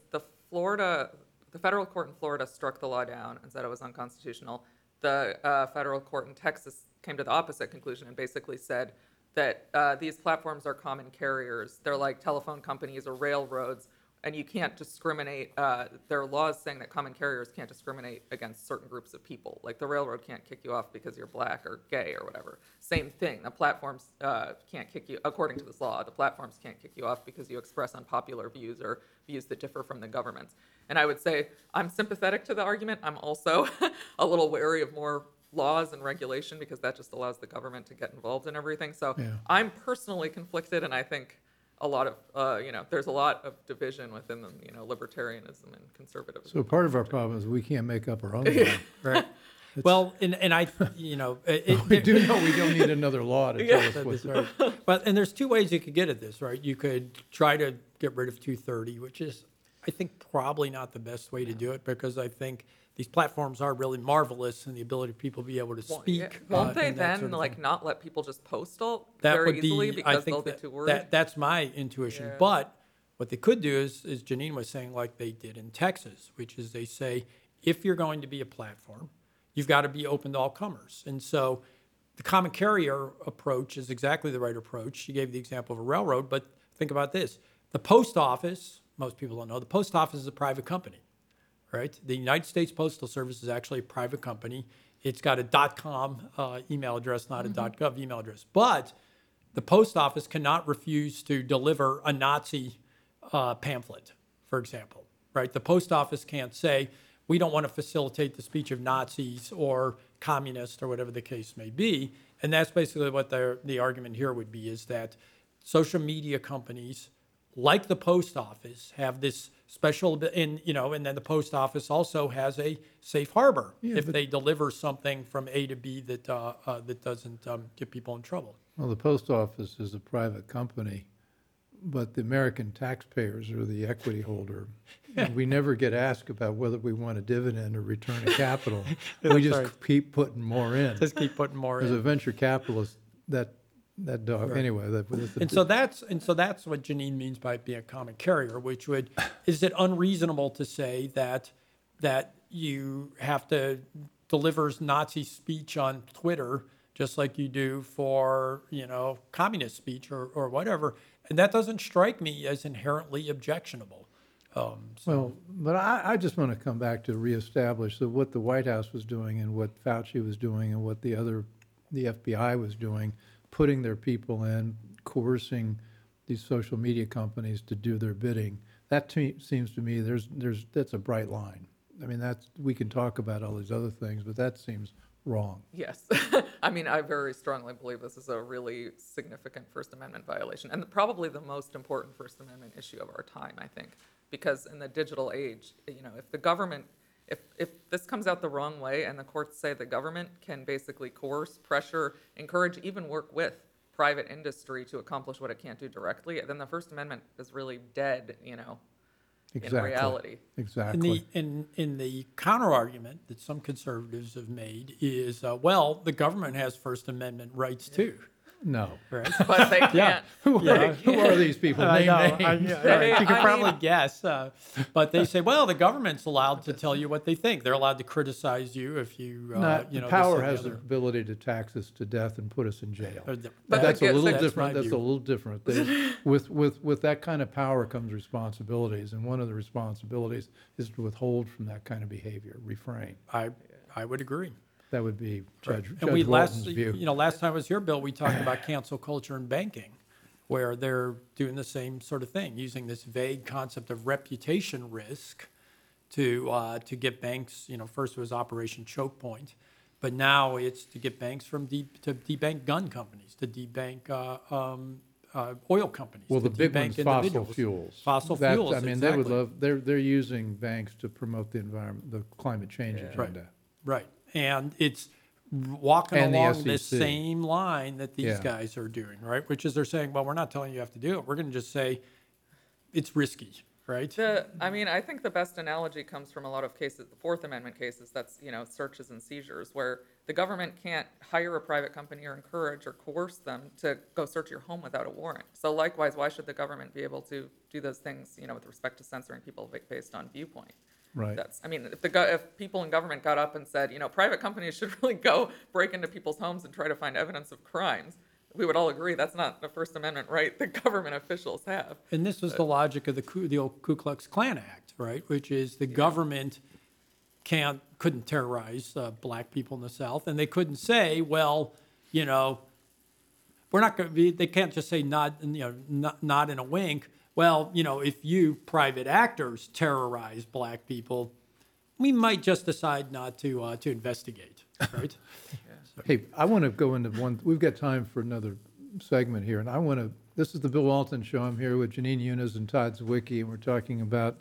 Florida, the federal court in Florida struck the law down and said it was unconstitutional. The uh, federal court in Texas came to the opposite conclusion and basically said that uh, these platforms are common carriers. They're like telephone companies or railroads, and you can't discriminate. Uh, there are laws saying that common carriers can't discriminate against certain groups of people. Like the railroad can't kick you off because you're black or gay or whatever. Same thing. The platforms uh, can't kick you, according to this law, the platforms can't kick you off because you express unpopular views or views that differ from the government's. And I would say I'm sympathetic to the argument. I'm also a little wary of more laws and regulation because that just allows the government to get involved in everything. So Yeah. I'm personally conflicted, and I think a lot of uh, you know there's a lot of division within them, you know, libertarianism and conservatism. So part of our problem is we can't make up our own law. right. Well, and and I, you know, it, it- We do know we don't need another law to tell us That what is right. But, and there's two ways you could get at this, right? You could try to get rid of 230, which is, I think, probably not the best way to do it because I think these platforms are really marvelous in the ability of people to be able to Well, speak. yeah. uh, Won't they and that then sort of like thing. not let people just post all That very would easily be, I because think they'll be that- too worried? That, that's my intuition. Yeah. But what they could do is, as Jenin was saying, like they did in Texas, which is they say, if you're going to be a platform, you've got to be open to all comers. And so the common carrier approach is exactly the right approach. She gave the example of a railroad, but think about this. The post office, most people don't know, the post office is a private company right? The United States Postal Service is actually a private company. It's got a .com uh, email address, not a .gov email address. But the post office cannot refuse to deliver a Nazi uh, pamphlet, for example, right? The post office can't say, we don't want to facilitate the speech of Nazis or communists or whatever the case may be. And that's basically what the, the argument here would be is that social media companies like the post office have this special in you know and then the post office also has a safe harbor Yeah, if they deliver something from a to b that uh, uh, that doesn't um, get people in trouble Well, the post office is a private company, but the American taxpayers are the equity holder. And we never get asked about whether we want a dividend or return of capital. We just right. keep putting more in. just keep putting more in. As a venture capitalist, that, that dog, anyway, that. that's and so that's and so that's what Jenin means by being a common carrier, which would is it unreasonable to say that that you have to deliver Nazi speech on Twitter just like you do for you know communist speech or, or whatever, and that doesn't strike me as inherently objectionable. Um, so Well, but I, I just want to come back to reestablish that what the White House was doing and what Fauci was doing and what the other, the FBI was doing, putting their people in, coercing these social media companies to do their bidding. That to, seems to me, there's, there's, that's a bright line. I mean, that's, we can talk about all these other things, but that seems wrong. Yes. I mean, I very strongly believe this is a really significant First Amendment violation and probably the most important First Amendment issue of our time, I think. because in the digital age, you know, if the government, if, if this comes out the wrong way and the courts say the government can basically coerce, pressure, encourage, even work with private industry to accomplish what it can't do directly, then the First Amendment is really dead, you know, in Exactly. reality. In Exactly. the, in, in the counter argument that some conservatives have made is, uh, well, the government has First Amendment rights too, No. right? But they can't. Who Yeah. are, who are these people? I Name know, names. yeah, They- you can I probably mean- guess, uh, but they say, well, the government's allowed to tell you what they think. They're allowed to criticize you if you, uh, Not, you know, this, power that, has the the ability to tax us to death and put us in jail. But But that's a little that's different, that's a little different. They- With, with, with that kind of power comes responsibilities, and one of the responsibilities is to withhold from that kind of behavior, refrain. I, I would agree. That would be Judge, And we Judge last, view. you know, last time I was here, Bill, we talked about cancel culture in banking, where they're doing the same sort of thing, using this vague concept of reputation risk to, uh, to get banks, you know, first it was Operation Choke Point, but now it's to get banks from de, to debank gun companies, to debank, uh, um, uh, oil companies. Well, to the big debank one's fossil individuals. fuels. Fossil fuels, I mean, they would exactly. love, they're, they're using banks to promote the environment, the climate change Right. agenda. Right, and it's walking And the along this same line that these Yeah. guys are doing, right? Which is they're saying, well, we're not telling you you have to do it. We're going to just say it's risky, right? The, I mean, I think the best analogy comes from a lot of cases, the Fourth Amendment cases, that's, you know, searches and seizures, where the government can't hire a private company or encourage or coerce them to go search your home without a warrant. So likewise, why should the government be able to do those things, you know, with respect to censoring people based on viewpoint? Right. That's, I mean, if the, go- if people in government got up and said, you know, private companies should really go break into people's homes and try to find evidence of crimes, we would all agree that's not the First Amendment right that government officials have. And this was the logic of the Ku, the old Ku Klux Klan Act, right? Which is the government can't, couldn't terrorize uh, black people in the South, and they couldn't say, well, you know, we're not going to be, they can't just say not, you know, not, not in a wink. Well, you know, if you private actors terrorize black people, we might just decide not to, uh, to investigate, right? Hey, I want to go into one, we've got time for another segment here, and I want to, this is the Bill Walton Show. I'm here with Jenin Younes and Todd Zywicki, and we're talking about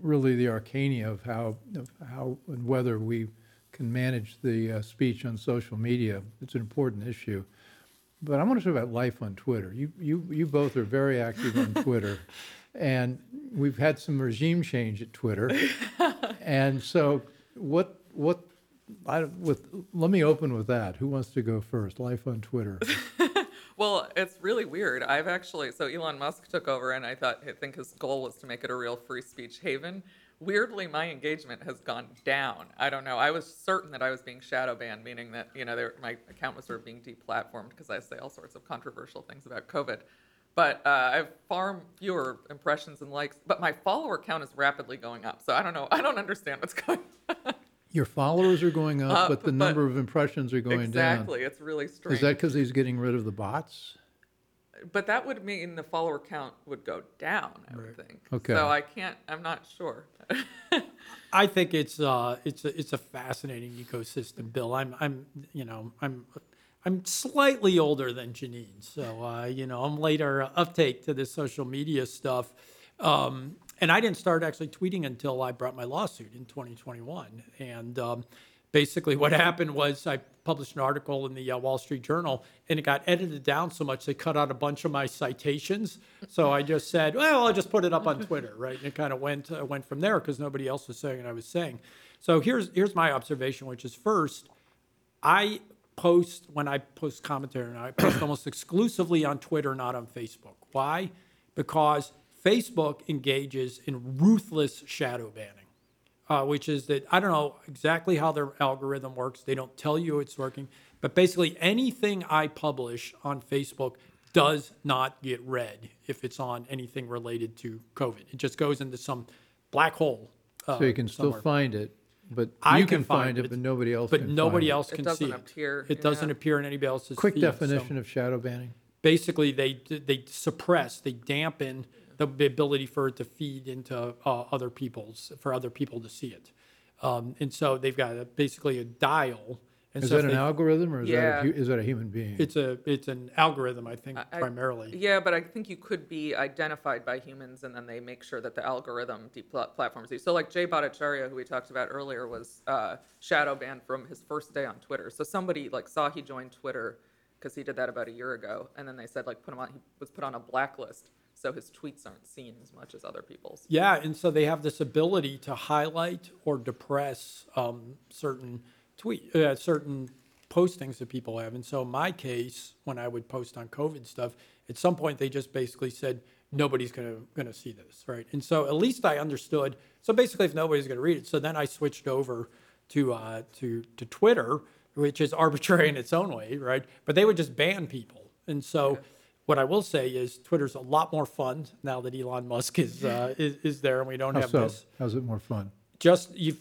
really the arcana of how, of how and whether we can manage the uh, speech on social media. It's an important issue. But I want to talk about life on Twitter. You, you, you both are very active on Twitter, and we've had some regime change at Twitter. And so, what, what, I, with, let me open with that. Who wants to go first? Life on Twitter. Well, it's really weird. I've actually so Elon Musk took over, and I thought I think his goal was to make it a real free speech haven. Weirdly, my engagement has gone down. I don't know. I was certain that I was being shadow banned, meaning that you know my account was sort of being deplatformed because I say all sorts of controversial things about COVID. But uh, I have far fewer impressions and likes, but my follower count is rapidly going up. So I don't know. I don't understand what's going. on. Your followers are going up, Up, but the but- number of impressions are going down. exactly. It's really strange. Is that because he's getting rid of the bots? But that would mean the follower count would go down, I would think. Okay. So I can't, I'm not sure. I think it's uh, it's a, it's a fascinating ecosystem, Bill. I'm I'm you know I'm I'm slightly older than Jenin, so uh, you know I'm later uptake to this social media stuff, um, and I didn't start actually tweeting until I brought my lawsuit in 2021. And um, basically, what happened was I published an article in the uh, Wall Street Journal, and it got edited down so much they cut out a bunch of my citations. So I just said, well, I'll just put it up on Twitter, right? And it kind of went uh, went from there because nobody else was saying what I was saying. So here's here's my observation, which is first, I post when I post commentary, and I post almost exclusively on Twitter, not on Facebook. Why? Because Facebook engages in ruthless shadow banning uh, which is that I don't know exactly how their algorithm works. They don't tell you it's working, but basically anything I publish on Facebook does not get read if it's on anything related to COVID. It just goes into some black hole. Uh, So you can still find it, but I you can can find find it, it, but nobody else but can nobody find it. else It can doesn't see appear, It doesn't appear in anybody else's. Quick feed, so- definition of shadow banning. basically they they suppress, they dampen the ability for it to feed into uh, other people's for other people to see it. Um, and so they've got a, basically a dial And Is so that an they- algorithm or is, that a, is that a human being? It's a it's an algorithm, I think, I- primarily. Yeah, but I think you could be identified by humans, and then they make sure that the algorithm deplatforms you. So, like Jay Bhattacharya, who we talked about earlier, was uh, shadow banned from his first day on Twitter. So somebody like saw he joined Twitter because he did that about a year ago, and then they said like put him on. He was put on a blacklist, so his tweets aren't seen as much as other people's. Yeah, and so they have this ability to highlight or depress um, certain tweet, uh, certain postings that people have. And so in my case, when I would post on COVID stuff, at some point they just basically said nobody's gonna gonna see this, right? And so at least I understood. So basically, if nobody's gonna read it, so then I switched over to uh, to to Twitter, which is arbitrary in its own way, right? But they would just ban people, and so. What I will say is Twitter's a lot more fun now that Elon Musk is uh, is, is there and we don't How have so? this How's it more fun? just you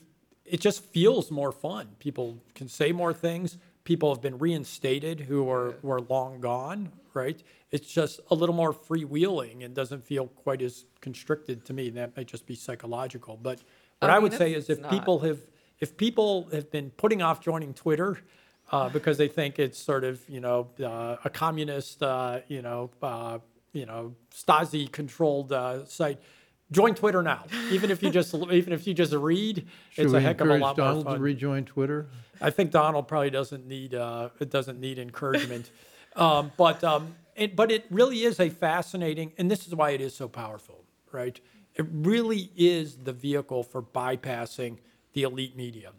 it just feels more fun people can say more things people have been reinstated who are were long gone right it's just a little more freewheeling and doesn't feel quite as constricted to me that might just be psychological but what I i, would say is if not. people have if people have been putting off joining twitter uh, because they think it's sort of you know uh, a communist uh, you know uh, you know Stasi controlled uh, site. Join Twitter now. Even if you just even if you just read, Should it's a heck of a lot Donald more to rejoin Twitter? I think Donald probably doesn't need uh, it doesn't need encouragement, um, but um, it, but it really is a fascinating, and this is why it is so powerful, right? It really is the vehicle for bypassing the elite media.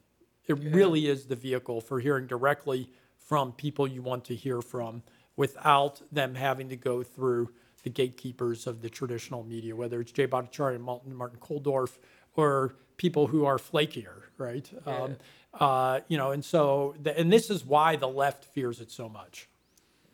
It really is the vehicle for hearing directly from people you want to hear from without them having to go through the gatekeepers of the traditional media, whether it's Jay Bhattacharya, and Martin, Martin Kulldorff, or people who are flakier, right? Um, uh, you know, and so, the, and this is why the left fears it so much,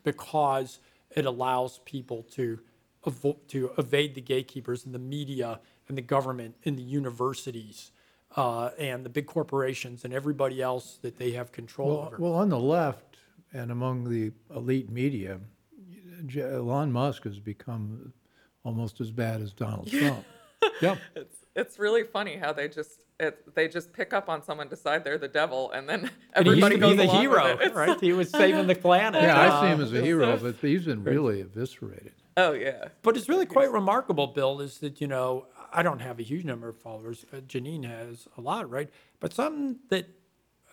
because it allows people to avo- to evade the gatekeepers and the media and the government and the universities uh, and the big corporations and everybody else that they have control Well, over. well, on the left and among the elite media, Elon Musk has become almost as bad as Donald Trump. yeah. It's it's really funny how they just it, they just pick up on someone, decide they're the devil, and then everybody And he used everybody to goes be the along hero, with it. Right? He was saving the planet. Yeah, I see him as a hero, but he's been really eviscerated. Oh yeah. But it's really quite remarkable, Bill, is that, you know, I don't have a huge number of followers. Uh, Jenin has a lot, right? But some that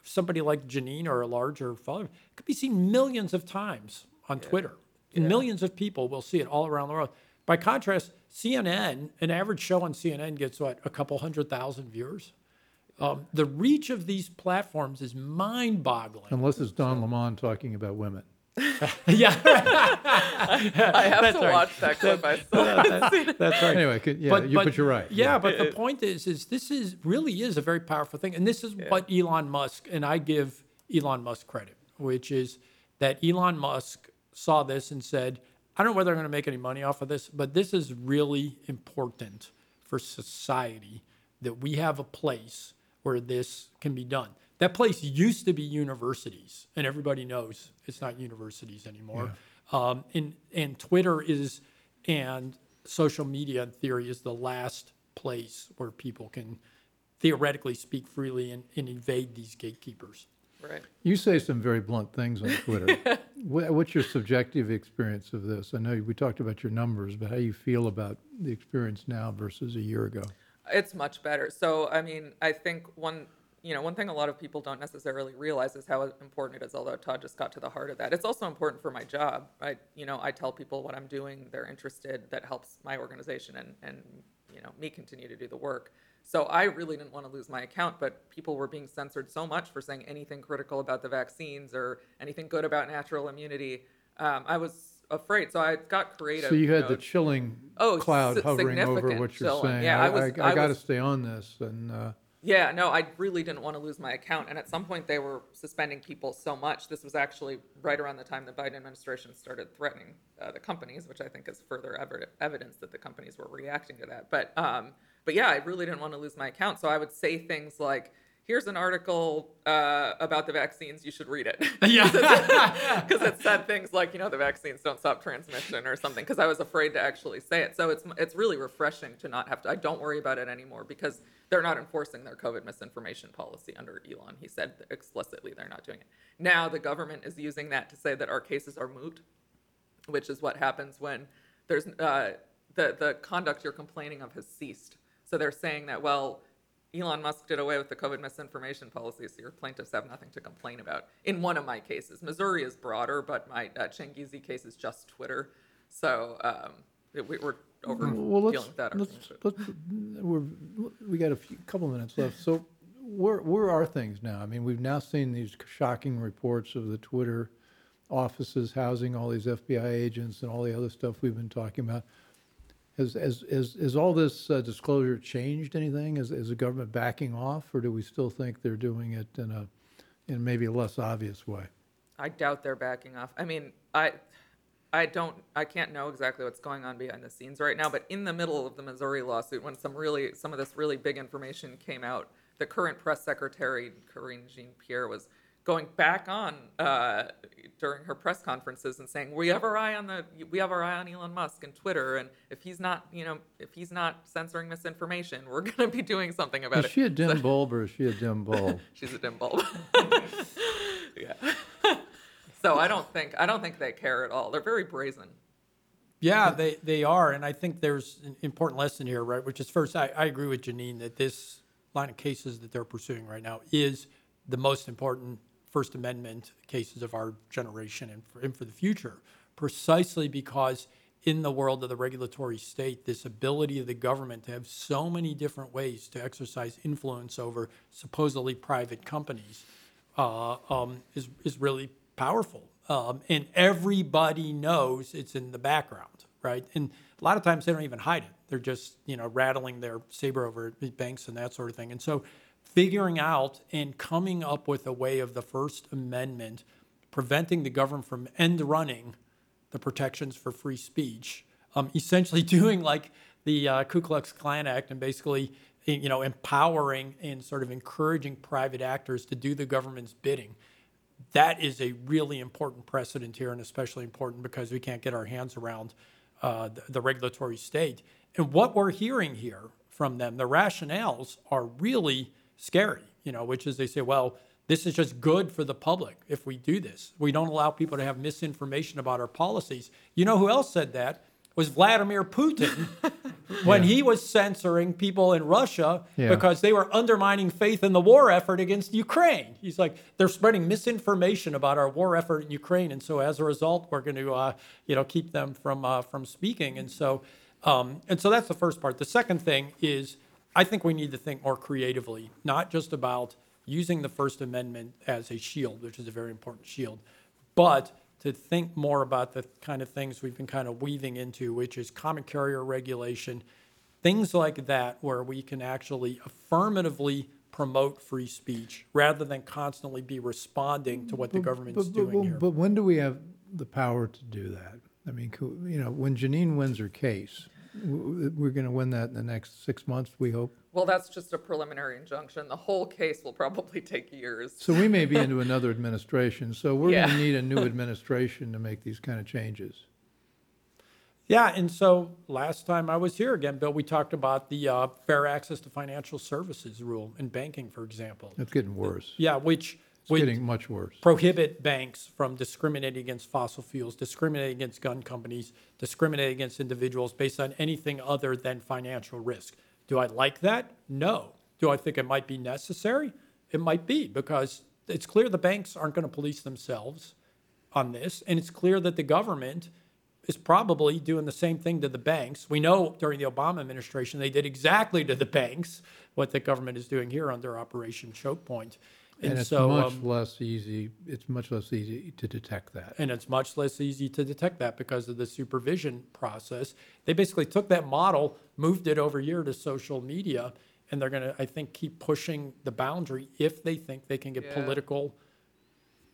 somebody like Jenin or a larger follower could be seen millions of times on Twitter. And millions of people will see it all around the world. By contrast, CNN, an average show on CNN gets what, a couple hundred thousand viewers? Um, the reach of these platforms is mind boggling. Unless it's Don Lemon talking about women. yeah, I have That's to right. watch that clip. I still haven't seen it. that's right. Anyway, could- yeah, you, but you're right. Yeah, but the point is, is this is really is a very powerful thing, and this is what Elon Musk and I give Elon Musk credit, which is that Elon Musk saw this and said, I don't know whether I'm going to make any money off of this, but this is really important for society that we have a place where this can be done. That place used to be universities, and everybody knows it's not universities anymore. Um, and and Twitter is, and social media in theory is the last place where people can theoretically speak freely and, and evade these gatekeepers. Right. You say some very blunt things on Twitter. What's your subjective experience of this? I know we talked about your numbers, but how you feel about the experience now versus a year ago? It's much better. So, I mean, I think one, you know, one thing a lot of people don't necessarily realize is how important it is. Although Todd just got to the heart of that, it's also important for my job. I, you know, I tell people what I'm doing. They're interested. That helps my organization and and you know me continue to do the work. So I really didn't want to lose my account, but people were being censored so much for saying anything critical about the vaccines or anything good about natural immunity. Um, I was afraid, so I got creative. So you had know, the chilling Oh, cloud hovering over what you're chilling. saying. Yeah, I was- I, I got to stay on this, and uh, Yeah, no, I really didn't want to lose my account. And at some point, they were suspending people so much. This was actually right around the time the Biden administration started threatening uh, the companies, which I think is further ever- evidence that the companies were reacting to that. But, um, but yeah, I really didn't want to lose my account. So I would say things like, here's an article uh, about the vaccines. You should read it. Yeah. because it said things like you know the vaccines don't stop transmission or something because i was afraid to actually say it so it's it's really refreshing to not have to i don't worry about it anymore because they're not enforcing their COVID misinformation policy under Elon. He said explicitly they're not doing it. Now the government is using that to say that our cases are moot, which is what happens when there's uh, the the conduct you're complaining of has ceased. So they're saying that well, Elon Musk did away with the COVID misinformation policy, so your plaintiffs have nothing to complain about. In one of my cases, Missouri is broader, but my uh, Changizi case is just Twitter. So um, we, we're over Well, let's, with that. let's, let's, we're, we got a few, couple minutes left. So where, where are things now? I mean, we've now seen these shocking reports of the Twitter offices housing all these FBI agents and all the other stuff we've been talking about. Has, has, has, has all this uh, disclosure changed anything? Is, is the government backing off, or do we still think they're doing it in a, in maybe a less obvious way? I doubt they're backing off. I mean, I, I don't, I can't know exactly what's going on behind the scenes right now. But in the middle of the Missouri lawsuit, when some really, some of this really big information came out, the current press secretary Karine Jean-Pierre was going back on uh, during her press conferences and saying, "We have our eye on the, we have our eye on Elon Musk and Twitter, and if he's not, you know, if he's not censoring misinformation, we're going to be doing something about Is it." she a dim bulb or is she a dim bulb? She's a dim bulb. yeah. So I don't think I don't think they care at all. They're very brazen. Yeah, they, they are, and I think there's an important lesson here, right? Which is first, I, I agree with Jenin that this line of cases that they're pursuing right now is the most important First Amendment cases of our generation and for, and for the future, precisely because in the world of the regulatory state, this ability of the government to have so many different ways to exercise influence over supposedly private companies uh, um, is, is really powerful. Um, and everybody knows it's in the background, right? And a lot of times they don't even hide it. They're just, you know, rattling their saber over banks and that sort of thing. And so figuring out and coming up with a way of the First Amendment preventing the government from end running the protections for free speech, um, essentially doing like the uh, Ku Klux Klan Act and basically, you know, empowering and sort of encouraging private actors to do the government's bidding. That is a really important precedent here, and especially important because we can't get our hands around uh, the, the regulatory state. And what we're hearing here from them, the rationales are really scary, you know, which is they say, well, this is just good for the public if we do this. We don't allow people to have misinformation about our policies. You know who else said that? Was Vladimir Putin when he was censoring people in Russia Yeah. because they were undermining faith in the war effort against Ukraine. He's like, they're spreading misinformation about our war effort in Ukraine, and so as a result, we're going to, uh, you know, keep them from uh, from speaking. And so, um, and so that's the first part. The second thing is, I think we need to think more creatively, not just about using the First Amendment as a shield, which is a very important shield, but to think more about the kind of things we've been kind of weaving into, which is common carrier regulation, things like that, where we can actually affirmatively promote free speech rather than constantly be responding to what the government's But- but- doing here. But when do we have the power to do that? I mean, you know, when Jenin wins her case, we're going to win that in the next six months, we hope. Well, that's just a preliminary injunction. The whole case will probably take years. So we may be into another administration, so we're going to need a new administration to make these kind of changes. Yeah, and so last time I was here again, Bill, we talked about the uh, fair access to financial services rule in banking, for example. It's getting worse. Yeah, which It's would getting much worse. prohibit banks from discriminating against fossil fuels, discriminating against gun companies, discriminating against individuals based on anything other than financial risk. Do I like that? No. Do I think it might be necessary? It might be because it's clear the banks aren't going to police themselves on this, and it's clear that the government is probably doing the same thing to the banks. We know during the Obama administration they did exactly to the banks what the government is doing here under Operation Choke Point. And it's so, much um, less easy, it's much less easy to detect that. and it's much less easy to detect that because of the supervision process. They basically took that model, moved it over here to social media, and they're going to, I think, keep pushing the boundary if they think they can get Yeah. political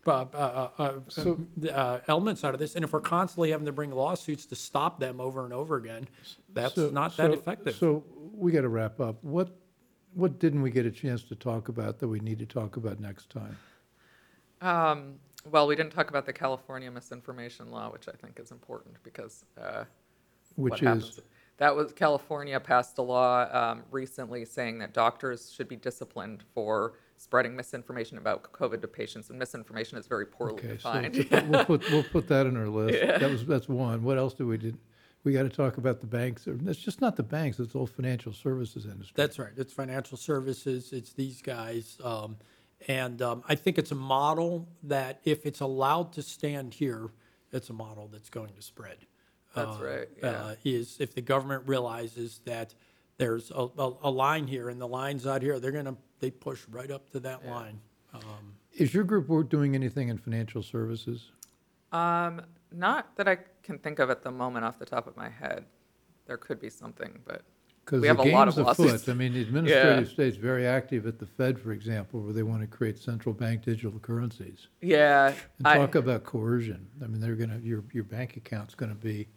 uh, uh, uh, So- uh, elements out of this. And if we're constantly having to bring lawsuits to stop them over and over again, that's So- not that so- effective. So we got to wrap up. What, what didn't we get a chance to talk about that we need to talk about next time? Um, well, we didn't talk about the California misinformation law, which I think is important because uh, Which what is, happens? That was California passed a law um, recently saying that doctors should be disciplined for spreading misinformation about COVID to patients, and misinformation is very poorly Okay, so defined. we'll put, we'll put that in our list. That was, that's one. What else do we did? We got to talk about the banks. or- It's just not the banks, it's the whole financial services industry. That's right. It's financial services. It's these guys. Um, and um, I think it's a model that if it's allowed to stand here, it's a model that's going to spread. That's Uh, right, yeah. uh, Is if the government realizes that there's a, a, a line here and the line's out here, they're gonna, they push right up to that line. Um, Is your group doing anything in financial services? Um, not that I can think of at the moment off the top of my head. There could be something, but Because We the have a lot of game's lawsuits. afoot. I mean, the administrative state's very active at the Fed, for example, where they want to create central bank digital currencies. yeah, And I, talk about coercion. I mean, they're gonna, your, your bank account's gonna be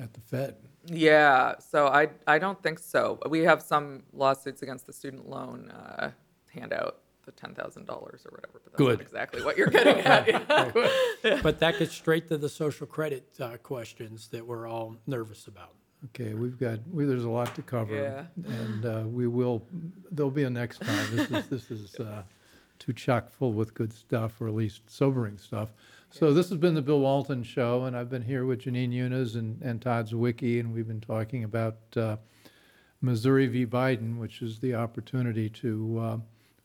at the Fed. yeah. So I, I don't think so. We have some lawsuits against the student loan uh, handout, the ten thousand dollars or whatever. But that's Good. not exactly what you're getting at. But that gets straight to the social credit uh, questions that we're all nervous about. Okay, we've got, we, there's a lot to cover. Yeah. And uh, we will, there'll be a next time. This is, this is uh, too chock full with good stuff, or at least sobering stuff. So this has been the Bill Walton Show, and I've been here with Jenin Younes and, and Todd Zywicki, and we've been talking about uh, Missouri v. Biden, which is the opportunity to uh,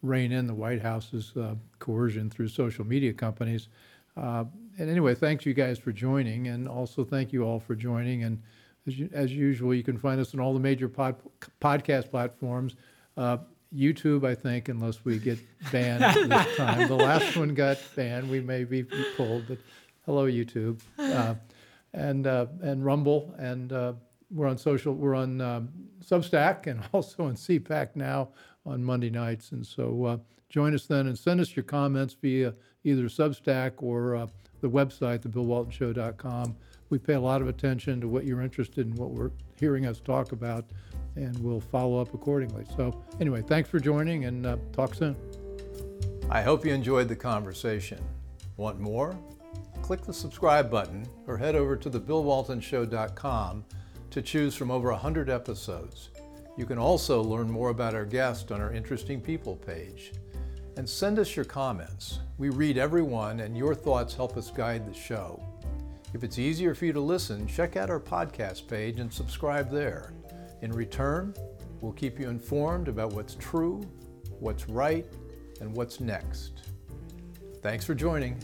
rein in the White House's uh, coercion through social media companies. Uh, And anyway, thanks you guys for joining, and also thank you all for joining. And as, you, as usual, you can find us on all the major pod, podcast platforms. Uh, YouTube, I think, unless we get banned this time. The last one got banned. We may be pulled, but hello, YouTube. Uh, and uh, and Rumble, and uh, we're on social. We're on um, Substack and also on CPAC now on Monday nights. And so uh, join us then and send us your comments via either Substack or uh, the website, thebillwaltonshow.com. We pay a lot of attention to what you're interested in, what we're hearing us talk about, and we'll follow up accordingly. So anyway, thanks for joining, and uh, talk soon. I hope you enjoyed the conversation. Want more? Click the subscribe button or head over to thebillwaltonshow.com to choose from over 100 episodes. You can also learn more about our guest on our Interesting People page. And send us your comments. We read every one, and your thoughts help us guide the show. If it's easier for you to listen, check out our podcast page and subscribe there. In return, we'll keep you informed about what's true, what's right, and what's next. Thanks for joining.